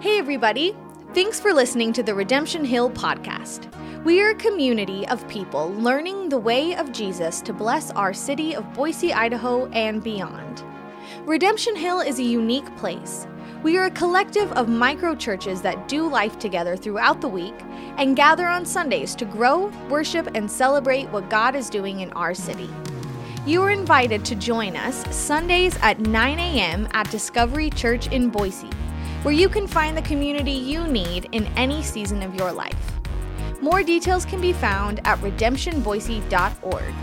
Hey, everybody. Thanks for listening to the Redemption Hill podcast. We are a community of people learning the way of Jesus to bless our city of Boise, Idaho, and beyond. Redemption Hill is a unique place. We are a collective of micro churches that do life together throughout the week and gather on Sundays to grow, worship, and celebrate what God is doing in our city. You are invited to join us Sundays at 9 a.m. at Discovery Church in Boise, where you can find the community you need in any season of your life. More details can be found at redemptionboise.org.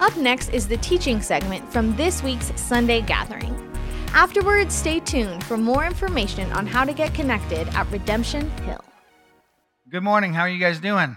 Up next is the teaching segment from this week's Sunday gathering. Afterwards, stay tuned for more information on how to get connected at Redemption Hill. Good morning. How are you guys doing?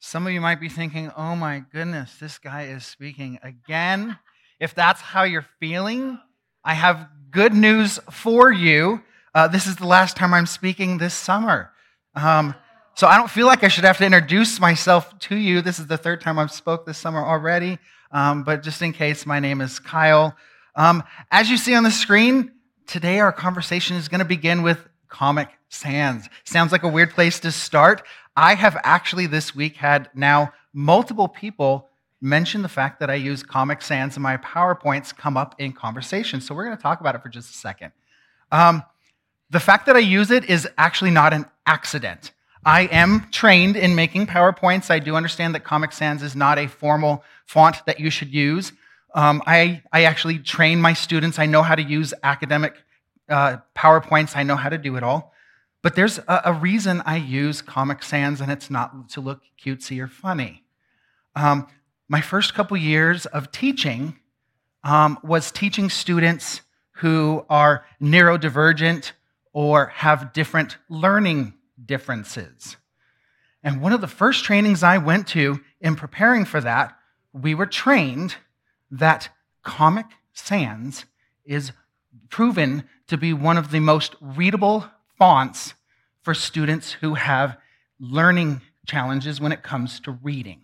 Some of you might be thinking, oh my goodness, this guy is speaking again. If that's how you're feeling, I have good news for you. Uh, this is the last time I'm speaking this summer. Um, so I don't feel like I should have to introduce myself to you. This is the third time I've spoke this summer already. Um, but just in case, my name is Kyle. Um, as you see on the screen, today our conversation is going to begin with Comic Sans. Sounds like a weird place to start. I have actually this week had now multiple people mention the fact that I use Comic Sans and my PowerPoints come up in conversation. So we're going to talk about it for just a second. Um, the fact that I use it is actually not an accident. I am trained in making PowerPoints. I do understand that Comic Sans is not a formal font that you should use. Um, I, I actually train my students. I know how to use academic uh, PowerPoints. I know how to do it all. But there's a, a, reason I use Comic Sans, and it's not to look cutesy or funny. Um, my first couple years of teaching um, was teaching students who are neurodivergent or have different learning differences. And one of the first trainings I went to in preparing for that, we were trained that Comic Sans is proven to be one of the most readable fonts for students who have learning challenges when it comes to reading.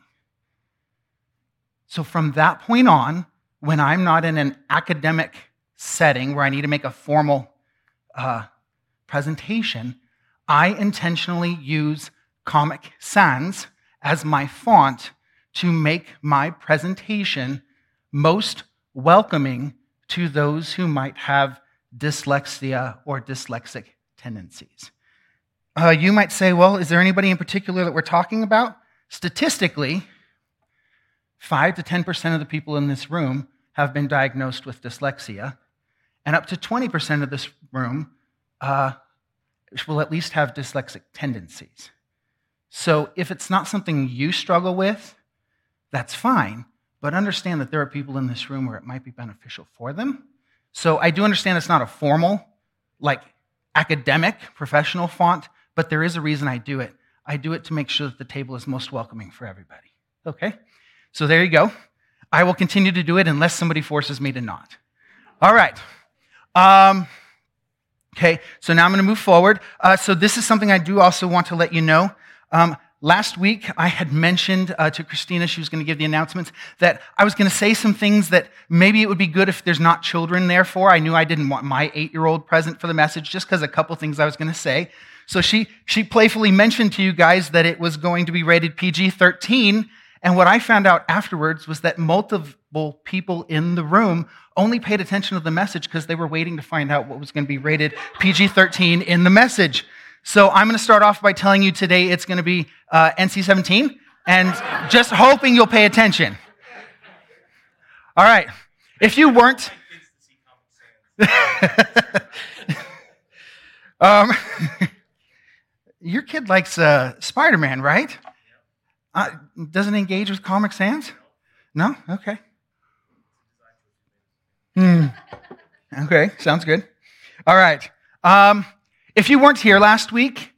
So, from that point on, when I'm not in an academic setting where I need to make a formal uh, presentation, I intentionally use Comic Sans as my font to make my presentation most welcoming to those who might have dyslexia or dyslexic tendencies. Uh, you might say, well, is there anybody in particular that we're talking about? Statistically, 5 to 10% of the people in this room have been diagnosed with dyslexia, and up to 20% of this room uh, will at least have dyslexic tendencies. So if it's not something you struggle with, that's fine. But understand that there are people in this room where it might be beneficial for them. So I do understand it's not a formal, like academic, professional font, but there is a reason I do it. I do it to make sure that the table is most welcoming for everybody. Okay? So there you go. I will continue to do it unless somebody forces me to not. All right. Um, Okay, so now I'm going to move forward. Uh, so this is something I do also want to let you know. Um, last week, I had mentioned uh, to Christina, she was going to give the announcements, that I was going to say some things that maybe it would be good if there's not children there for. I knew I didn't want my eight year old present for the message, just because a couple things I was going to say. So she, she playfully mentioned to you guys that it was going to be rated PG 13. And what I found out afterwards was that multiple people in the room only paid attention to the message because they were waiting to find out what was going to be rated PG 13 in the message. So I'm going to start off by telling you today it's going to be uh, NC 17 and just hoping you'll pay attention. All right. If you weren't. um, your kid likes uh, Spider Man, right? Uh, doesn't engage with Comic Sans? No? Okay. Hmm. Okay, sounds good. All right. Um, if you weren't here last week,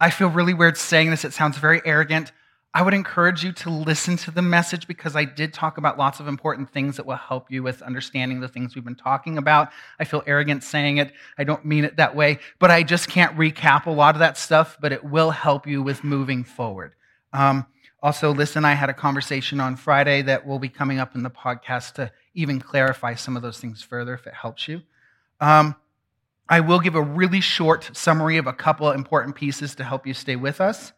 I feel really weird saying this. It sounds very arrogant. I would encourage you to listen to the message because I did talk about lots of important things that will help you with understanding the things we've been talking about. I feel arrogant saying it. I don't mean it that way, but I just can't recap a lot of that stuff, but it will help you with moving forward. Um, also, Liz and I had a conversation on Friday that will be coming up in the podcast to even clarify some of those things further if it helps you. Um, I will give a really short summary of a couple important pieces to help you stay with us.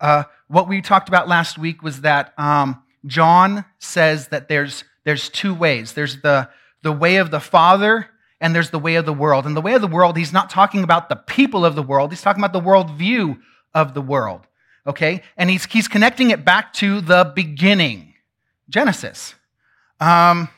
Uh, what we talked about last week was that um, John says that there's, there's two ways there's the, the way of the Father and there's the way of the world. And the way of the world, he's not talking about the people of the world, he's talking about the worldview of the world. Okay? And he's, he's connecting it back to the beginning, Genesis. Um,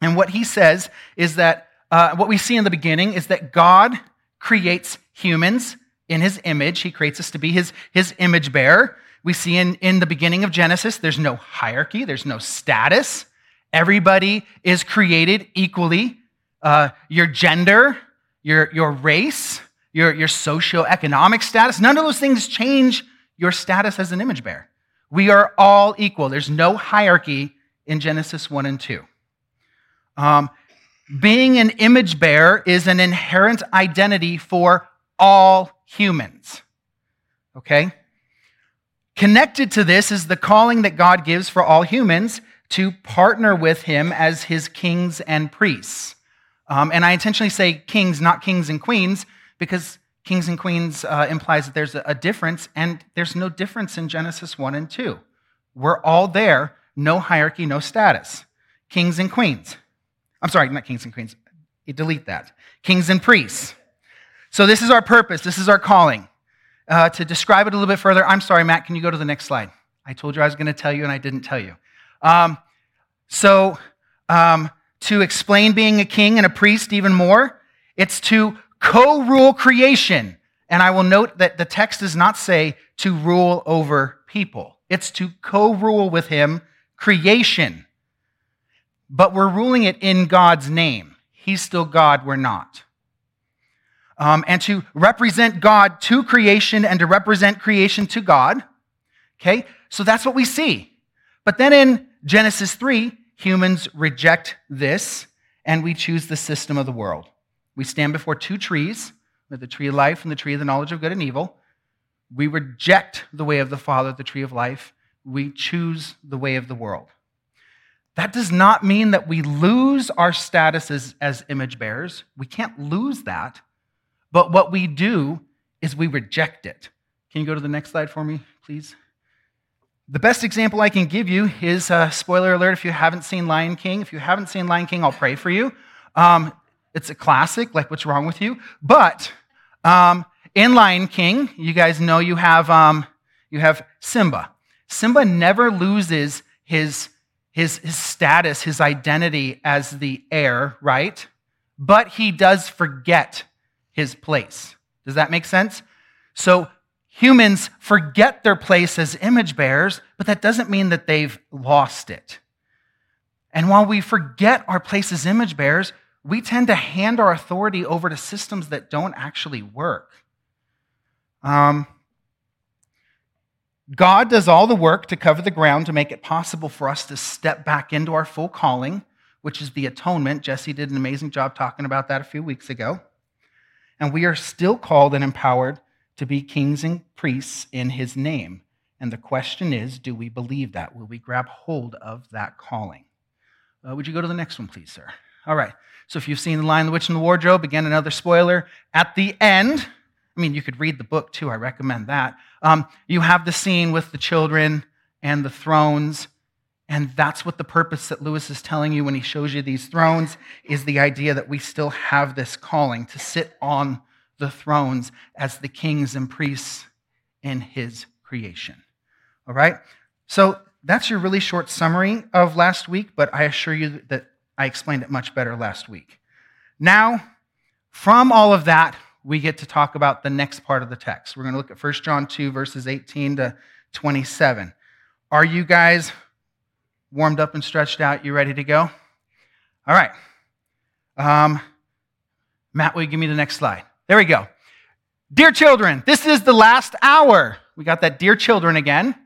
and what he says is that uh, what we see in the beginning is that God creates humans in his image. He creates us to be his, his image bearer. We see in, in the beginning of Genesis, there's no hierarchy, there's no status. Everybody is created equally. Uh, your gender, your, your race, your, your socioeconomic status, none of those things change your status as an image bearer. We are all equal. There's no hierarchy in Genesis 1 and 2. Um, being an image bearer is an inherent identity for all humans. Okay? Connected to this is the calling that God gives for all humans to partner with him as his kings and priests. Um, and I intentionally say kings, not kings and queens, because kings and queens uh, implies that there's a, difference, and there's no difference in Genesis 1 and 2. We're all there, no hierarchy, no status. Kings and queens. I'm sorry, not kings and queens. You delete that. Kings and priests. So, this is our purpose, this is our calling. Uh, to describe it a little bit further, I'm sorry, Matt, can you go to the next slide? I told you I was going to tell you, and I didn't tell you. Um, so, um, to explain being a king and a priest even more, it's to co rule creation. And I will note that the text does not say to rule over people, it's to co rule with him creation but we're ruling it in God's name. He's still God, we're not. Um, and to represent God to creation and to represent creation to God. Okay, so that's what we see. But then in Genesis 3, humans reject this and we choose the system of the world. We stand before two trees, the tree of life and the tree of the knowledge of good and evil. We reject the way of the Father, the tree of life. We choose the way of the world. That does not mean that we lose our status as, as image bearers. We can't lose that. But what we do is we reject it. Can you go to the next slide for me, please? The best example I can give you is uh, spoiler alert if you haven't seen Lion King. If you haven't seen Lion King, I'll pray for you. Um, it's a classic, like what's wrong with you? But um, in Lion King, you guys know you have, um, you have Simba. Simba never loses his his, his status, his identity as the heir, right? But he does forget his place. Does that make sense? So humans forget their place as image bearers, but that doesn't mean that they've lost it. And while we forget our place as image bearers, we tend to hand our authority over to systems that don't actually work. Um, God does all the work to cover the ground to make it possible for us to step back into our full calling, which is the atonement. Jesse did an amazing job talking about that a few weeks ago. And we are still called and empowered to be kings and priests in his name. And the question is do we believe that? Will we grab hold of that calling? Uh, would you go to the next one, please, sir? All right. So if you've seen The Lion, the Witch, and the Wardrobe, again, another spoiler. At the end, I mean, you could read the book too, I recommend that. Um, you have the scene with the children and the thrones, and that's what the purpose that Lewis is telling you when he shows you these thrones is the idea that we still have this calling to sit on the thrones as the kings and priests in his creation. All right? So that's your really short summary of last week, but I assure you that I explained it much better last week. Now, from all of that, we get to talk about the next part of the text. We're going to look at 1 John 2, verses 18 to 27. Are you guys warmed up and stretched out? You ready to go? All right. Um, Matt, will you give me the next slide? There we go. Dear children, this is the last hour. We got that dear children again.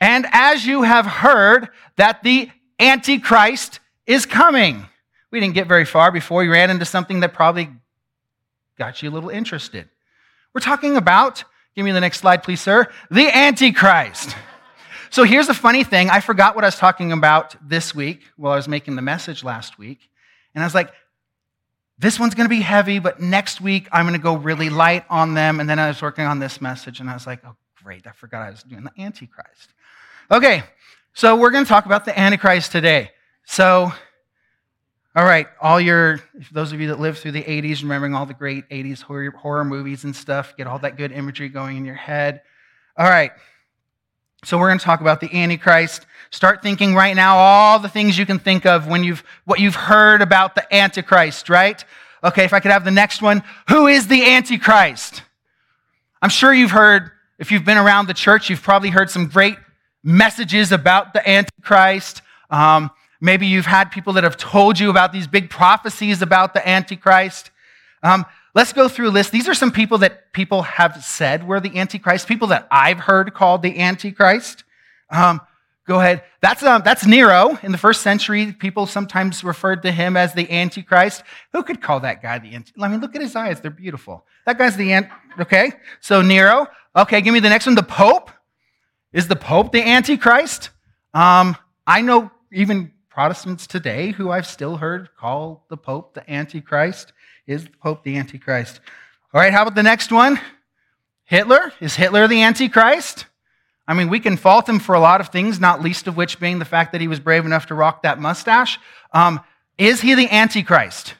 And as you have heard that the Antichrist is coming. We didn't get very far before we ran into something that probably got you a little interested. We're talking about, give me the next slide, please, sir, the Antichrist. So here's the funny thing I forgot what I was talking about this week while I was making the message last week. And I was like, this one's going to be heavy, but next week I'm going to go really light on them. And then I was working on this message and I was like, oh, great, I forgot I was doing the Antichrist. Okay, so we're going to talk about the Antichrist today. So, all right, all your, those of you that lived through the 80s, remembering all the great 80s horror, horror movies and stuff, get all that good imagery going in your head. All right, so we're going to talk about the Antichrist. Start thinking right now all the things you can think of when you've what you've heard about the Antichrist, right? Okay, if I could have the next one. Who is the Antichrist? I'm sure you've heard, if you've been around the church, you've probably heard some great messages about the Antichrist. Um, maybe you've had people that have told you about these big prophecies about the Antichrist. Um, Let's go through a list. These are some people that people have said were the Antichrist, people that I've heard called the Antichrist. Um, go ahead. That's, um, that's Nero. In the first century, people sometimes referred to him as the Antichrist. Who could call that guy the Antichrist? I mean, look at his eyes. They're beautiful. That guy's the Ant. Okay. So Nero. Okay. Give me the next one. The Pope. Is the Pope the Antichrist? Um, I know even Protestants today who I've still heard call the Pope the Antichrist. Is the Pope the Antichrist? All right, how about the next one? Hitler? Is Hitler the Antichrist? I mean, we can fault him for a lot of things, not least of which being the fact that he was brave enough to rock that mustache. Um, is he the Antichrist?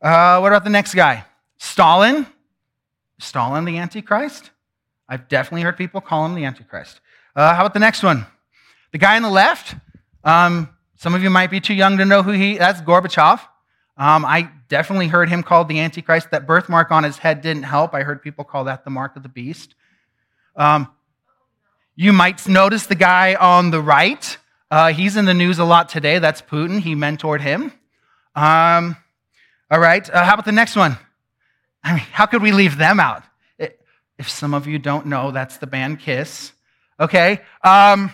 Uh, what about the next guy? Stalin? Stalin the Antichrist? I've definitely heard people call him the Antichrist. Uh, how about the next one? The guy on the left? Um, some of you might be too young to know who he. That's Gorbachev. Um, I definitely heard him called the Antichrist. That birthmark on his head didn't help. I heard people call that the mark of the beast. Um, you might notice the guy on the right. Uh, he's in the news a lot today. That's Putin. He mentored him. Um, all right. Uh, how about the next one? I mean, how could we leave them out? It, if some of you don't know, that's the band Kiss. Okay. Um,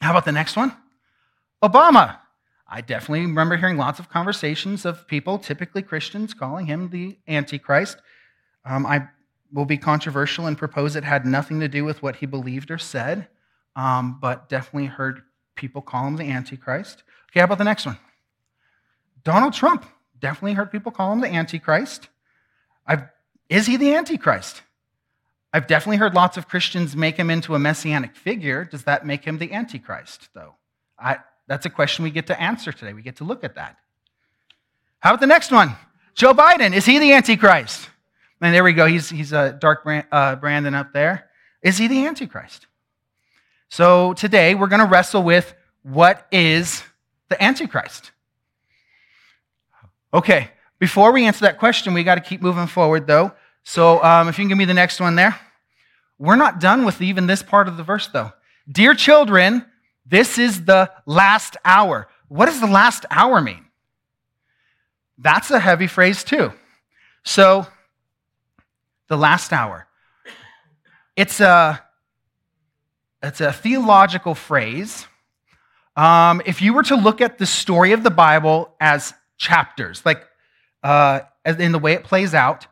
how about the next one? Obama. I definitely remember hearing lots of conversations of people, typically Christians, calling him the Antichrist. Um, I will be controversial and propose it had nothing to do with what he believed or said, um, but definitely heard people call him the Antichrist. Okay, how about the next one? Donald Trump. Definitely heard people call him the Antichrist. I've, is he the Antichrist? I've definitely heard lots of Christians make him into a messianic figure. Does that make him the Antichrist, though? I, that's a question we get to answer today. We get to look at that. How about the next one? Joe Biden, is he the Antichrist? And there we go. He's, he's a dark brand, uh, Brandon up there. Is he the Antichrist? So today we're going to wrestle with what is the Antichrist? Okay, before we answer that question, we got to keep moving forward though. So um, if you can give me the next one there. We're not done with even this part of the verse though. Dear children, this is the last hour. What does the last hour mean? That's a heavy phrase, too. So, the last hour. It's a, it's a theological phrase. Um, if you were to look at the story of the Bible as chapters, like uh, in the way it plays out,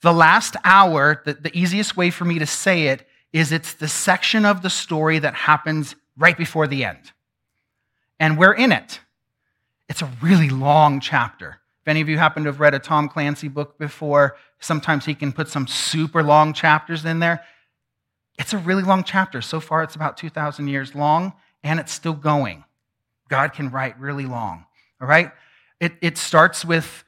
the last hour, the, the easiest way for me to say it is it's the section of the story that happens right before the end. And we're in it. It's a really long chapter. If any of you happen to have read a Tom Clancy book before, sometimes he can put some super long chapters in there. It's a really long chapter. So far, it's about 2,000 years long, and it's still going. God can write really long. All right? It, it starts with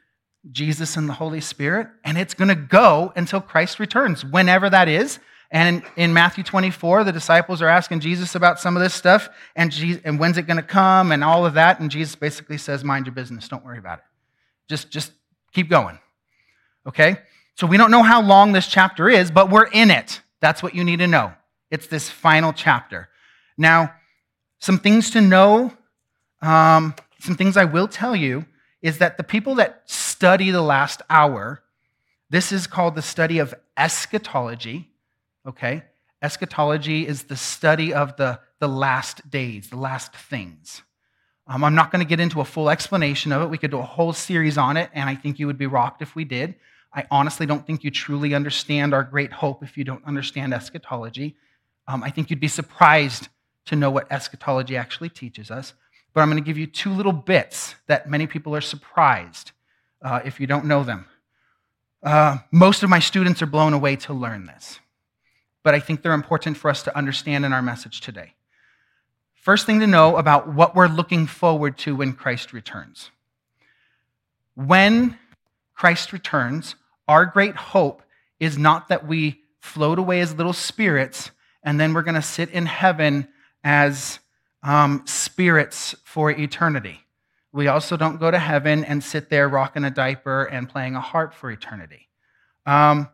Jesus and the Holy Spirit, and it's going to go until Christ returns, whenever that is. And in, Matthew 24, the disciples are asking Jesus about some of this stuff and, Jesus, and when's it going to come and all of that. And Jesus basically says, Mind your business. Don't worry about it. Just, just keep going. Okay? So we don't know how long this chapter is, but we're in it. That's what you need to know. It's this final chapter. Now, some things to know, um, some things I will tell you is that the people that study the last hour, this is called the study of eschatology okay? Eschatology is the study of the, the last days, the last things. Um, I'm not going to get into a full explanation of it. We could do a whole series on it, and I think you would be rocked if we did. I honestly don't think you truly understand our great hope if you don't understand eschatology. Um, I think you'd be surprised to know what eschatology actually teaches us. But I'm going to give you two little bits that many people are surprised. uh, if you don't know them. Uh, most of my students are blown away to learn this, but I think they're important for us to understand in our message today. First thing to know about what we're looking forward to when Christ returns. When Christ returns, our great hope is not that we float away as little spirits and then we're going to sit in heaven as um, spirits for eternity. We also don't go to heaven and sit there rocking a diaper and playing a harp for eternity. Um,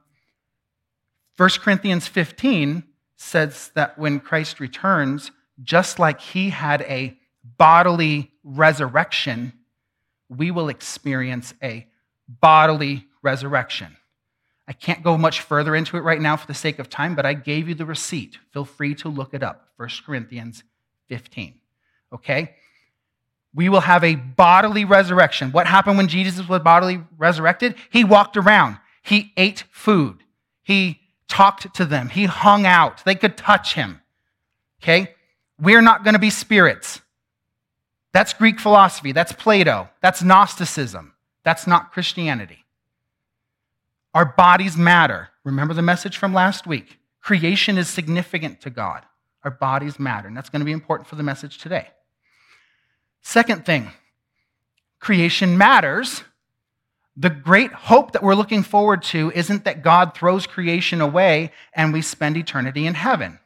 1 Corinthians 15 says that when Christ returns, just like he had a bodily resurrection, we will experience a bodily resurrection. I can't go much further into it right now for the sake of time, but I gave you the receipt. Feel free to look it up 1 Corinthians 15. Okay? We will have a bodily resurrection. What happened when Jesus was bodily resurrected? He walked around, he ate food, he talked to them, he hung out, they could touch him. Okay? We're not going to be spirits. That's Greek philosophy. That's Plato. That's Gnosticism. That's not Christianity. Our bodies matter. Remember the message from last week. Creation is significant to God. Our bodies matter. And that's going to be important for the message today. Second thing creation matters. The great hope that we're looking forward to isn't that God throws creation away and we spend eternity in heaven.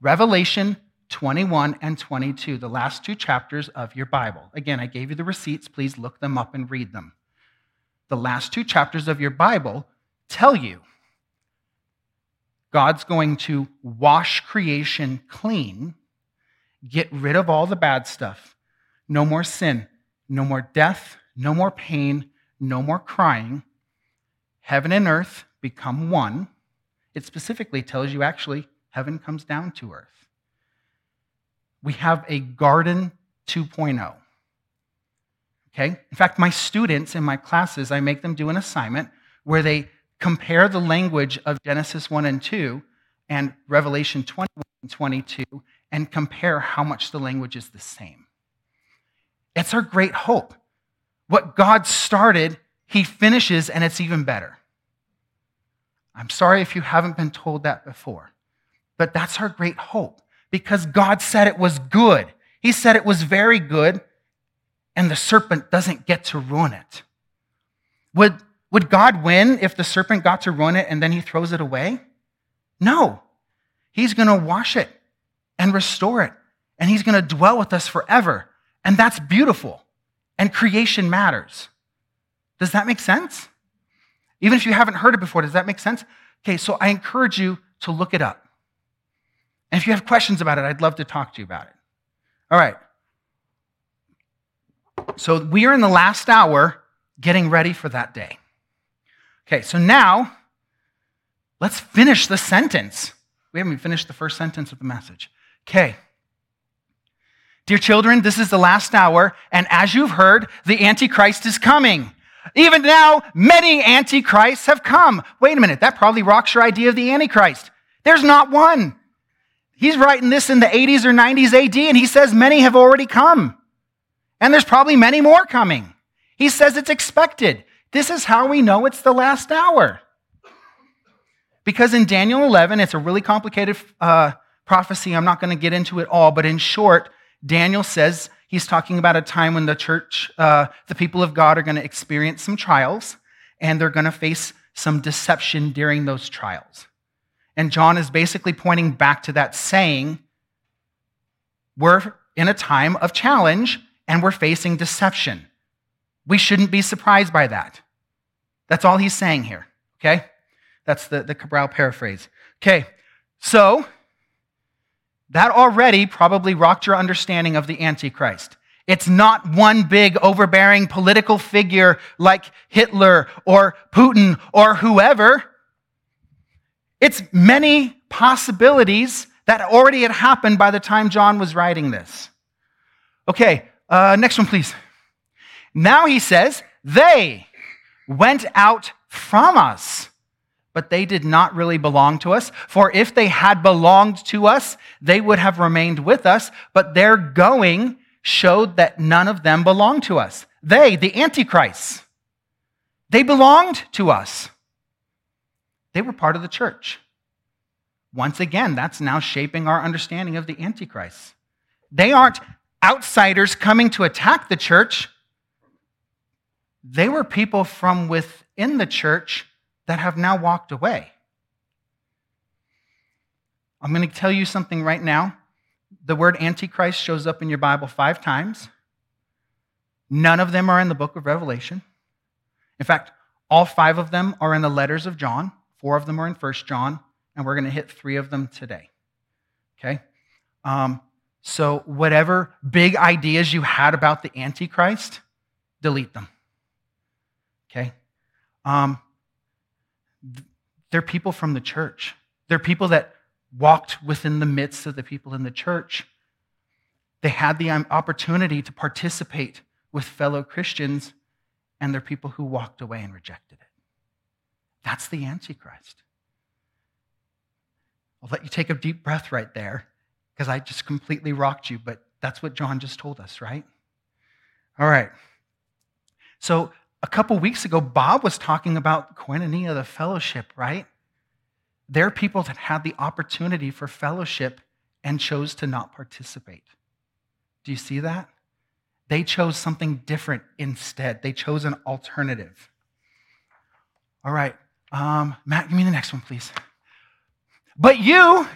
Revelation 21 and 22, the last two chapters of your Bible. Again, I gave you the receipts. Please look them up and read them. The last two chapters of your Bible tell you God's going to wash creation clean, get rid of all the bad stuff. No more sin, no more death, no more pain, no more crying. Heaven and earth become one. It specifically tells you actually heaven comes down to earth we have a garden 2.0. Okay? In fact, my students in my classes, I make them do an assignment where they compare the language of Genesis 1 and 2 and Revelation 21 and 22 and compare how much the language is the same. It's our great hope. What God started, He finishes, and it's even better. I'm sorry if you haven't been told that before, but that's our great hope because God said it was good. He said it was very good, and the serpent doesn't get to ruin it. Would, would God win if the serpent got to ruin it and then he throws it away? No. He's going to wash it and restore it, and he's going to dwell with us forever. And that's beautiful. And creation matters. Does that make sense? Even if you haven't heard it before, does that make sense? Okay, so I encourage you to look it up. And if you have questions about it, I'd love to talk to you about it. All right. So we are in the last hour getting ready for that day. Okay, so now let's finish the sentence. We haven't finished the first sentence of the message. Okay. Dear children, this is the last hour, and as you've heard, the Antichrist is coming. Even now, many Antichrists have come. Wait a minute, that probably rocks your idea of the Antichrist. There's not one. He's writing this in the 80s or 90s AD, and he says many have already come. And there's probably many more coming. He says it's expected. This is how we know it's the last hour. Because in Daniel 11, it's a really complicated uh, prophecy. I'm not going to get into it all, but in short, Daniel says he's talking about a time when the church, uh, the people of God, are going to experience some trials and they're going to face some deception during those trials. And John is basically pointing back to that saying we're in a time of challenge and we're facing deception. We shouldn't be surprised by that. That's all he's saying here, okay? That's the, the Cabral paraphrase. Okay, so that already probably rocked your understanding of the Antichrist. It's not one big overbearing political figure like Hitler or Putin or whoever. It's many possibilities that already had happened by the time John was writing this. Okay, uh, next one, please. Now he says, they went out from us, but they did not really belong to us. For if they had belonged to us, they would have remained with us, but their going showed that none of them belonged to us. They, the Antichrists, they belonged to us. They were part of the church. Once again, that's now shaping our understanding of the Antichrist. They aren't outsiders coming to attack the church. They were people from within the church that have now walked away. I'm going to tell you something right now. The word Antichrist shows up in your Bible five times. None of them are in the book of Revelation. In fact, all five of them are in the letters of John. Four of them are in First John, and we're going to hit three of them today. Okay? Um, so, whatever big ideas you had about the Antichrist, delete them. Okay? Um, they're people from the church. They're people that walked within the midst of the people in the church. They had the um, opportunity to participate with fellow Christians, and they're people who walked away and rejected it. That's the Antichrist. I'll let you take a deep breath right there because I just completely rocked you, but that's what John just told us, right? All right. So, a couple weeks ago, Bob was talking about koinonia, the fellowship, right? They're people that had the opportunity for fellowship and chose to not participate. Do you see that? They chose something different instead. They chose an alternative. All right, um, Matt, give me the next one, please. But you,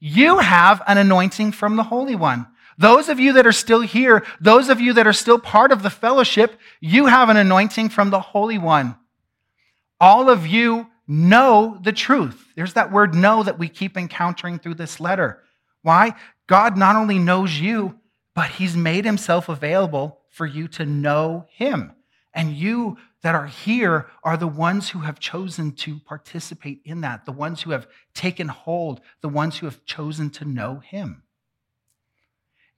you have an anointing from the Holy One. Those of you that are still here, those of you that are still part of the fellowship, you have an anointing from the Holy One. All of you know the truth. There's that word know that we keep encountering through this letter. Why? God not only knows you, but He's made Himself available for you to know Him. And you that are here are the ones who have chosen to participate in that, the ones who have taken hold, the ones who have chosen to know Him.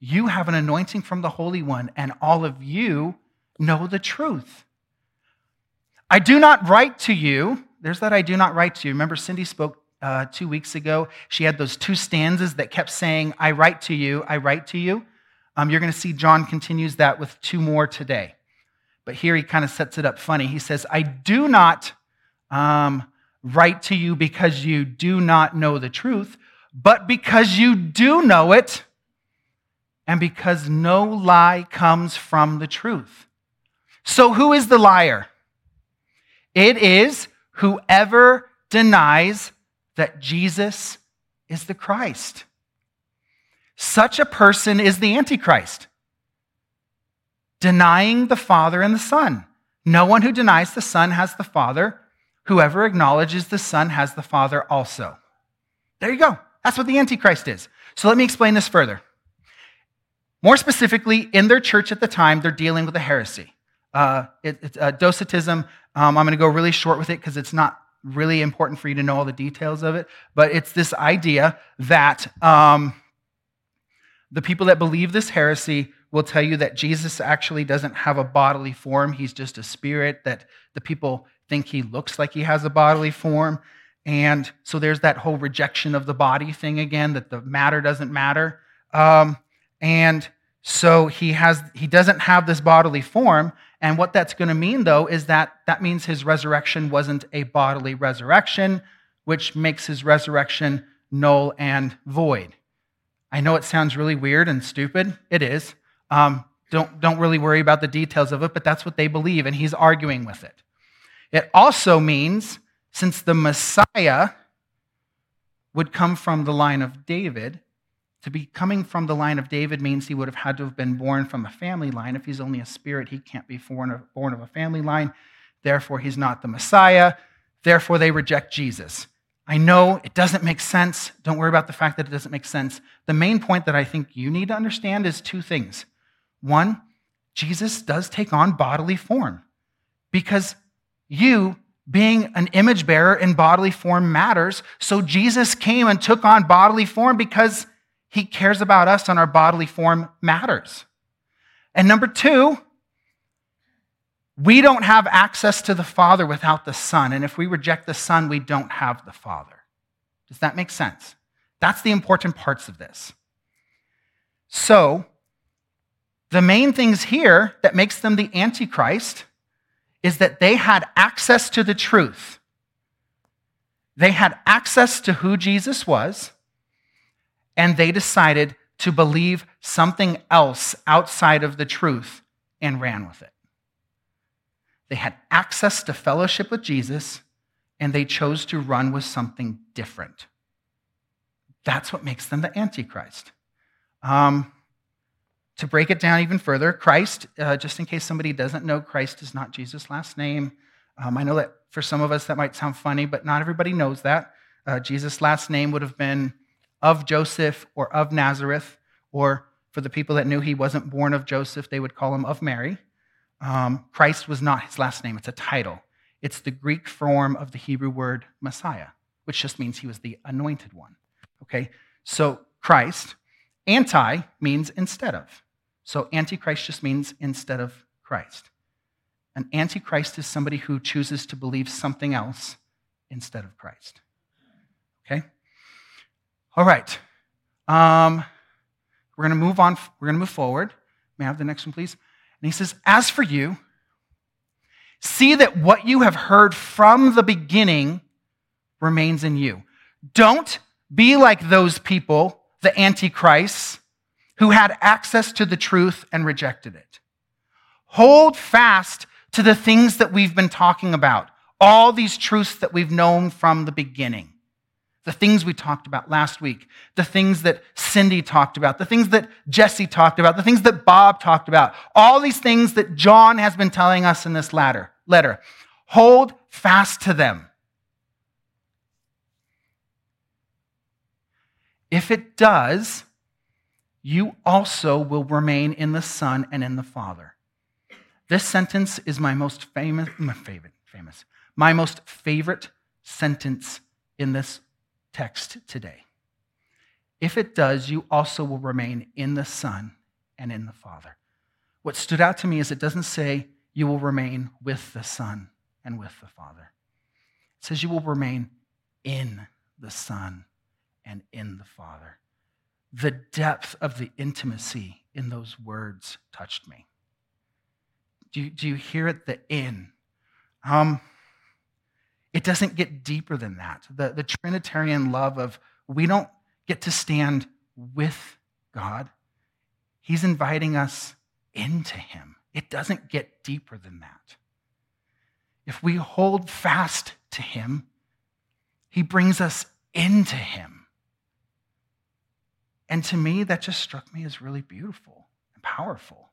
You have an anointing from the Holy One, and all of you know the truth. I do not write to you, there's that I do not write to you. Remember, Cindy spoke uh, two weeks ago. She had those two stanzas that kept saying, I write to you, I write to you. Um, you're going to see John continues that with two more today. But here he kind of sets it up funny. He says, I do not um, write to you because you do not know the truth, but because you do know it, and because no lie comes from the truth. So, who is the liar? It is whoever denies that Jesus is the Christ. Such a person is the Antichrist denying the Father and the Son. No one who denies the Son has the Father. Whoever acknowledges the Son has the Father also. There you go. That's what the Antichrist is. So let me explain this further. More specifically, in their church at the time, they're dealing with a heresy. Uh, it, it's uh, Docetism. Um, I'm going to go really short with it because it's not really important for you to know all the details of it. But it's this idea that um, the people that believe this heresy will tell you that Jesus actually doesn't have a bodily form. He's just a spirit, that the people think he looks like he has a bodily form. And so there's that whole rejection of the body thing again, that the matter doesn't matter. Um, and so he has he doesn't have this bodily form. And what that's going to mean, though, is that that means his resurrection wasn't a bodily resurrection, which makes his resurrection null and void. I know it sounds really weird and stupid. It is. Um, don't, don't really worry about the details of it, but that's what they believe, and he's arguing with it. It also means, since the Messiah would come from the line of David, to be coming from the line of David means he would have had to have been born from a family line. If he's only a spirit, he can't be born of, a family line. Therefore, he's not the Messiah. Therefore, they reject Jesus. I know it doesn't make sense. Don't worry about the fact that it doesn't make sense. The main point that I think you need to understand is two things. One, Jesus does take on bodily form because you, being an image bearer in bodily form, matters. So Jesus came and took on bodily form because he cares about us and our bodily form matters. And number two, we don't have access to the Father without the Son. And if we reject the Son, we don't have the Father. Does that make sense? That's the important parts of this. So, The main things here that makes them the Antichrist is that they had access to the truth. They had access to who Jesus was, and they decided to believe something else outside of the truth and ran with it. They had access to fellowship with Jesus, and they chose to run with something different. That's what makes them the Antichrist. Um, to break it down even further, Christ, uh, just in case somebody doesn't know, Christ is not Jesus' last name. Um, I know that for some of us that might sound funny, but not everybody knows that. Uh, Jesus' last name would have been of Joseph or of Nazareth, or for the people that knew he wasn't born of Joseph, they would call him of Mary. Um, Christ was not his last name, it's a title. It's the Greek form of the Hebrew word Messiah, which just means he was the anointed one. Okay? So Christ, anti means instead of. So antichrist just means instead of Christ. An antichrist is somebody who chooses to believe something else instead of Christ. All right. Um, we're going to move on. We're going to move forward. May I have the next one, please? And he says, As for you, see that what you have heard from the beginning remains in you. Don't be like those people, the antichrists, who had access to the truth and rejected it. Hold fast to the things that we've been talking about, all these truths that we've known from the beginning the things we talked about last week, the things that Cindy talked about, the things that Jesse talked about, the things that Bob talked about, all these things that John has been telling us in this letter. letter. Hold fast to them. If it does, you also will remain in the Son and in the Father. This sentence is my most famous, my favorite, famous, my most favorite sentence in this text today. If it does, you also will remain in the Son and in the Father. What stood out to me is it doesn't say you will remain with the Son and with the Father. It says you will remain in the Son and in the Father. The depth of the intimacy in those words touched me. Do you, do you hear it? The in. Um, it doesn't get deeper than that. The, the Trinitarian love of we don't get to stand with God, He's inviting us into Him. It doesn't get deeper than that. If we hold fast to Him, He brings us into Him. And to me, that just struck me as really beautiful and powerful,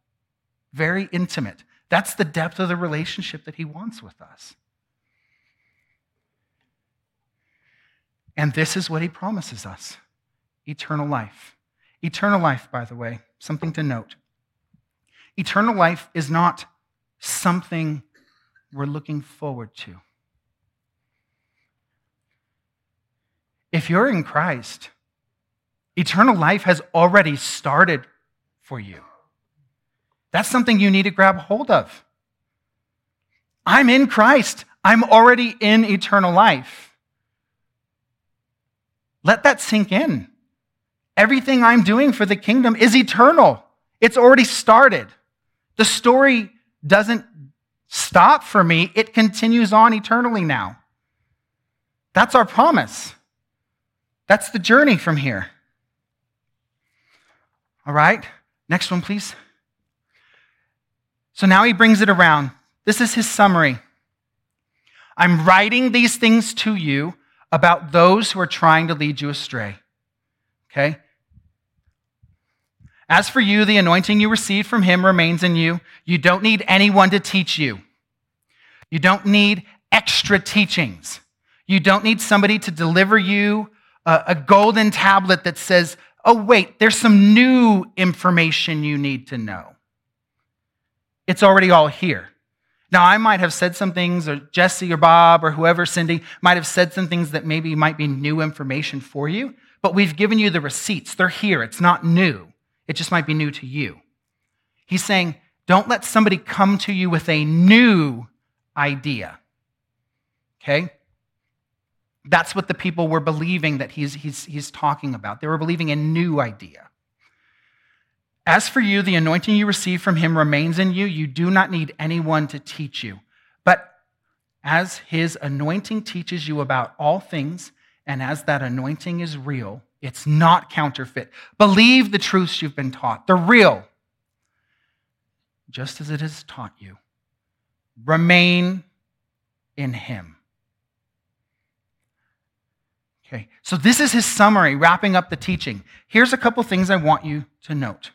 very intimate. That's the depth of the relationship that He wants with us. And this is what he promises us eternal life. Eternal life, by the way, something to note. Eternal life is not something we're looking forward to. If you're in Christ, eternal life has already started for you. That's something you need to grab hold of. I'm in Christ. I'm already in eternal life. Let that sink in. Everything I'm doing for the kingdom is eternal, it's already started. The story doesn't stop for me, it continues on eternally now. That's our promise. That's the journey from here. All right, next one, please. So now he brings it around. This is his summary. I'm writing these things to you about those who are trying to lead you astray. Okay? As for you, the anointing you received from him remains in you. You don't need anyone to teach you. You don't need extra teachings. You don't need somebody to deliver you a, a golden tablet that says, oh, wait, there's some new information you need to know. It's already all here. Now, I might have said some things, or Jesse or Bob or whoever, Cindy, might have said some things that maybe might be new information for you, but we've given you the receipts. They're here. It's not new, it just might be new to you. He's saying, don't let somebody come to you with a new idea. Okay? That's what the people were believing that he's, he's, he's talking about. They were believing a new idea. As for you, the anointing you receive from him remains in you. You do not need anyone to teach you. But as his anointing teaches you about all things, and as that anointing is real, it's not counterfeit. Believe the truths you've been taught, they're real, just as it has taught you. Remain in him. Okay, so this is his summary, wrapping up the teaching. Here's a couple things I want you to note.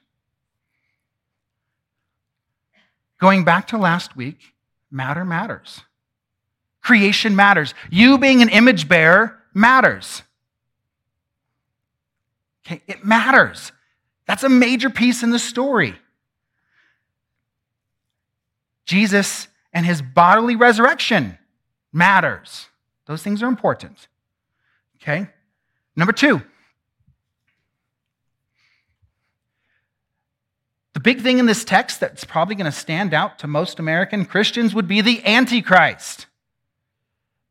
Going back to last week, matter matters. Creation matters. You being an image bearer matters. Okay, it matters. That's a major piece in the story. Jesus and his bodily resurrection matters. Those things are important. Okay? Number two, the big thing in this text that's probably going to stand out to most American Christians would be the Antichrist.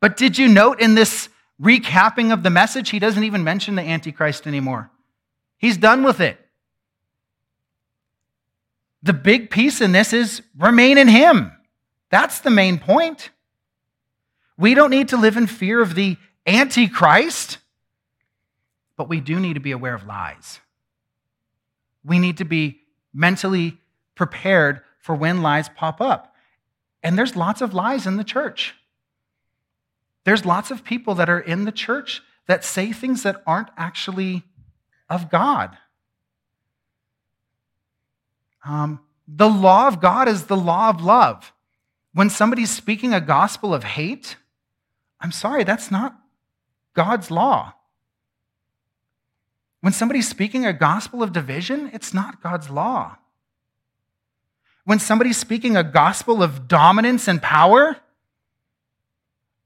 But did you note in this recapping of the message, he doesn't even mention the Antichrist anymore? He's done with it. The big piece in this is remain in him. That's the main point. We don't need to live in fear of the Antichrist, but we do need to be aware of lies. We need to be mentally prepared for when lies pop up. And there's lots of lies in the church. There's lots of people that are in the church that say things that aren't actually of God. Um, the law of God is the law of love. When somebody's speaking a gospel of hate, I'm sorry, that's not God's law. When somebody's speaking a gospel of division, it's not God's law. When somebody's speaking a gospel of dominance and power,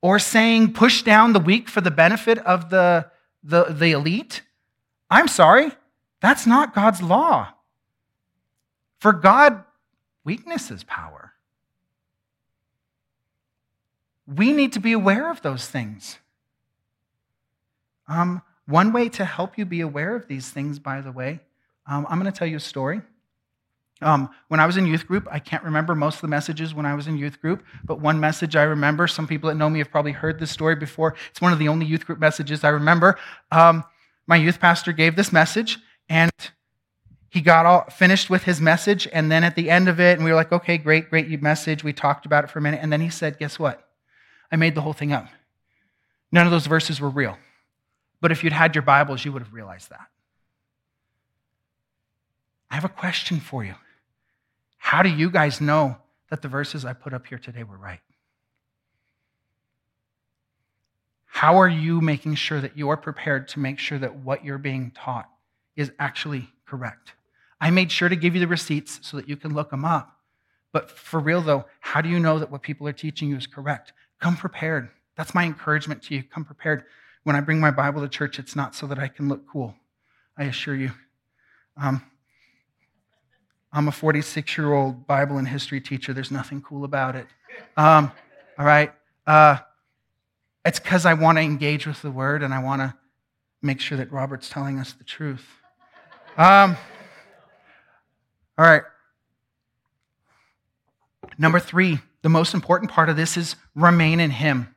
or saying push down the weak for the benefit of the, the, the elite, I'm sorry, that's not God's law. For God, weakness is power. We need to be aware of those things. Um, one way to help you be aware of these things, by the way, um, I'm going to tell you a story. Um, when I was in youth group, I can't remember most of the messages when I was in youth group, but one message I remember, some people that know me have probably heard this story before. It's one of the only youth group messages I remember. Um, my youth pastor gave this message, and he got all finished with his message. And then at the end of it, and we were like, okay, great, great message. We talked about it for a minute. And then he said, guess what? I made the whole thing up. None of those verses were real. But if you'd had your Bibles, you would have realized that. I have a question for you. How do you guys know that the verses I put up here today were right? How are you making sure that you're prepared to make sure that what you're being taught is actually correct? I made sure to give you the receipts so that you can look them up. But for real, though, how do you know that what people are teaching you is correct? Come prepared. That's my encouragement to you. Come prepared. When I bring my Bible to church, it's not so that I can look cool, I assure you. Um, I'm a 46 year old Bible and history teacher. There's nothing cool about it. Um, all right. Uh, it's because I want to engage with the word and I want to make sure that Robert's telling us the truth. Um, all right. Number three, the most important part of this is remain in Him.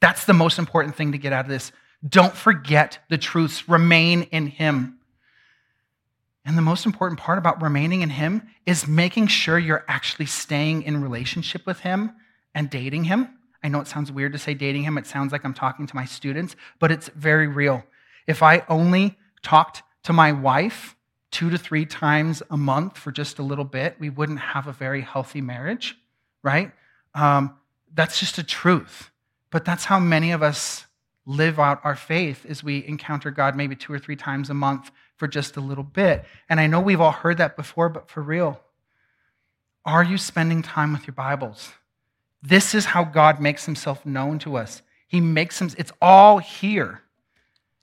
That's the most important thing to get out of this. Don't forget the truths, remain in Him. And the most important part about remaining in Him is making sure you're actually staying in relationship with Him and dating Him. I know it sounds weird to say dating Him, it sounds like I'm talking to my students, but it's very real. If I only talked to my wife two to three times a month for just a little bit, we wouldn't have a very healthy marriage, right? Um, that's just a truth. But that's how many of us live out our faith is we encounter God maybe two or three times a month for just a little bit. And I know we've all heard that before, but for real, are you spending time with your Bibles? This is how God makes himself known to us. He makes him, it's all here.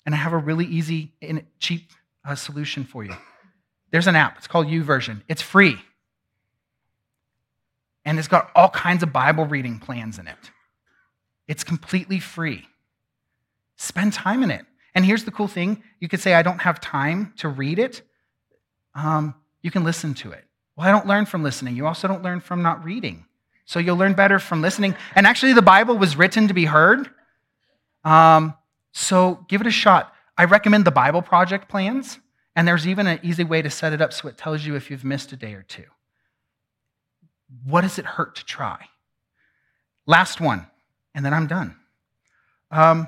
And I have a really easy and cheap uh, solution for you. There's an app, it's called YouVersion. It's free. And it's got all kinds of Bible reading plans in it. It's completely free. Spend time in it. And here's the cool thing you could say, I don't have time to read it. Um, you can listen to it. Well, I don't learn from listening. You also don't learn from not reading. So you'll learn better from listening. And actually, the Bible was written to be heard. Um, so give it a shot. I recommend the Bible Project plans, and there's even an easy way to set it up so it tells you if you've missed a day or two. What does it hurt to try? Last one, and then I'm done. Um,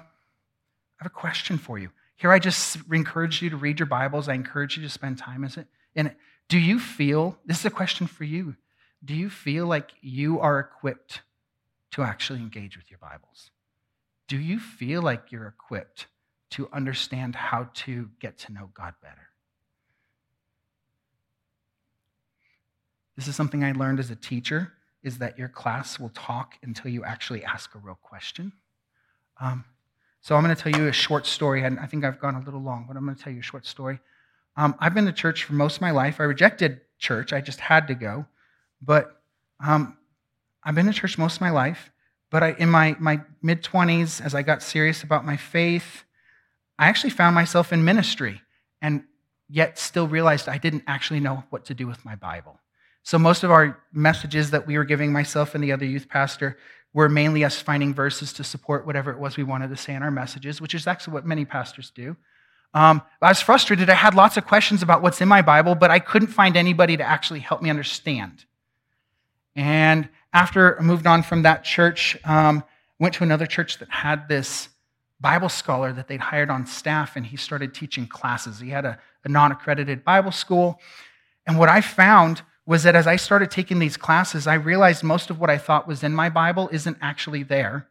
I have a question for you. Here, I just encourage you to read your Bibles. I encourage you to spend time in it. Do you feel, this is a question for you, do you feel like you are equipped to actually engage with your Bibles? Do you feel like you're equipped to understand how to get to know God better? This is something I learned as a teacher is that your class will talk until you actually ask a real question. Um, so I'm going to tell you a short story. And I think I've gone a little long, but I'm going to tell you a short story. Um, I've been to church for most of my life. I rejected church. I just had to go. But um, I've been to church most of my life. But I, in my, my mid 20s, as I got serious about my faith, I actually found myself in ministry and yet still realized I didn't actually know what to do with my Bible. So most of our messages that we were giving myself and the other youth pastor were mainly us finding verses to support whatever it was we wanted to say in our messages, which is actually what many pastors do. Um, I was frustrated. I had lots of questions about what's in my Bible, but I couldn't find anybody to actually help me understand. And after I moved on from that church, um, went to another church that had this Bible scholar that they'd hired on staff, and he started teaching classes. He had a, a non accredited Bible school. And what I found was that as I started taking these classes, I realized most of what I thought was in my Bible isn't actually there.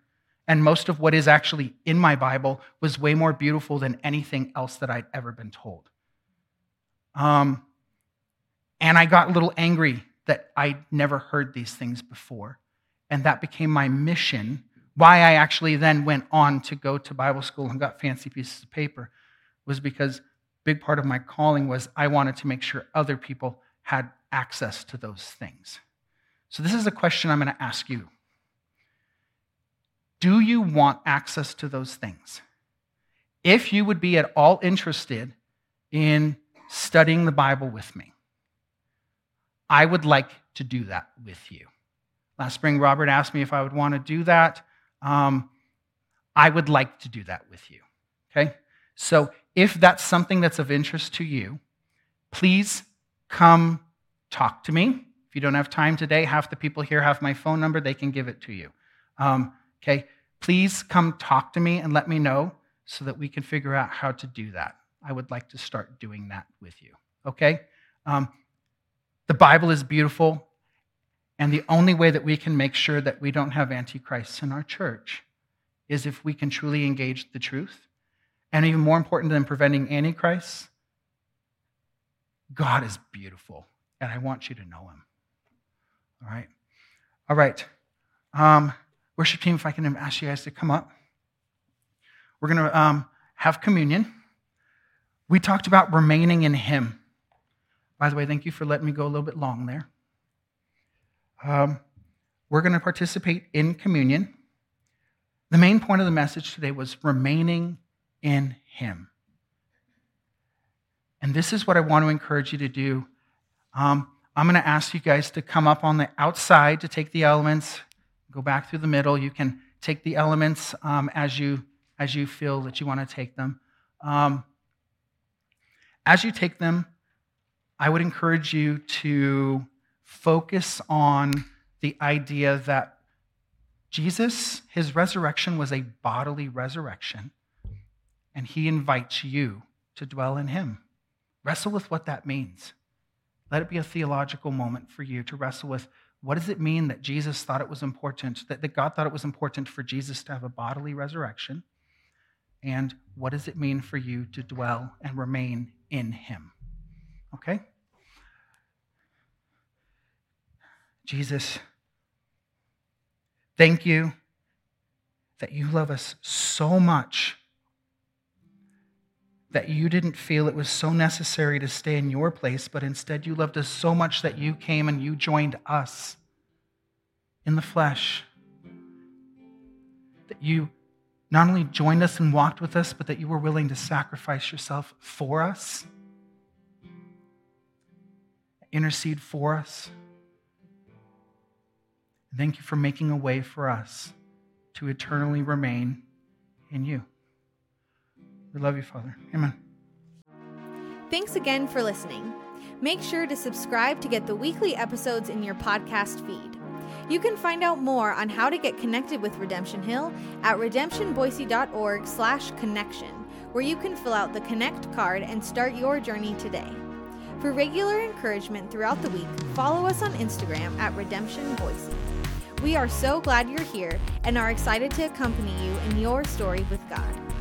And most of what is actually in my Bible was way more beautiful than anything else that I'd ever been told. Um, and I got a little angry that I'd never heard these things before. And that became my mission. Why I actually then went on to go to Bible school and got fancy pieces of paper was because big part of my calling was I wanted to make sure other people had access to those things. So, this is a question I'm going to ask you Do you want access to those things? If you would be at all interested in studying the Bible with me, I would like to do that with you. Last spring, Robert asked me if I would want to do that. Um, I would like to do that with you. Okay? So, if that's something that's of interest to you, please come talk to me. If you don't have time today, half the people here have my phone number, they can give it to you. Um, okay, please come talk to me and let me know so that we can figure out how to do that. I would like to start doing that with you. Okay? Um, the Bible is beautiful, and the only way that we can make sure that we don't have antichrists in our church is if we can truly engage the truth. And even more important than preventing antichrists, God is beautiful and I want you to know him. All right? All right. Um, worship team, if I can ask you guys to come up. We're going to um, have communion. We talked about remaining in him. By the way, thank you for letting me go a little bit long there. Um, we're going to participate in communion. The main point of the message today was remaining in him. And this is what I want to encourage you to do um, I'm going to ask you guys to come up on the outside to take the elements, go back through the middle. You can take the elements um, as, you, as you feel that you want to take them. Um, as you take them, I would encourage you to focus on the idea that Jesus, his resurrection was a bodily resurrection, and he invites you to dwell in him. Wrestle with what that means. Let it be a theological moment for you to wrestle with what does it mean that Jesus thought it was important, that, that God thought it was important for Jesus to have a bodily resurrection? And what does it mean for you to dwell and remain in Him? Okay? Jesus, thank you that you love us so much that you didn't feel it was so necessary to stay in your place, but instead you loved us so much that you came and you joined us in the flesh. That you not only joined us and walked with us, but that you were willing to sacrifice yourself for us. intercede for us. Thank you for making a way for us to eternally remain in you. We love you, Father. Amen. Thanks again for listening. Make sure to subscribe to get the weekly episodes in your podcast feed. You can find out more on how to get connected with Redemption Hill at redemptionboise.org slash connection, where you can fill out the Connect card and start your journey today. For regular encouragement throughout the week, follow us on Instagram at Redemption Boise. We are so glad you're here and are excited to accompany you in your story with God.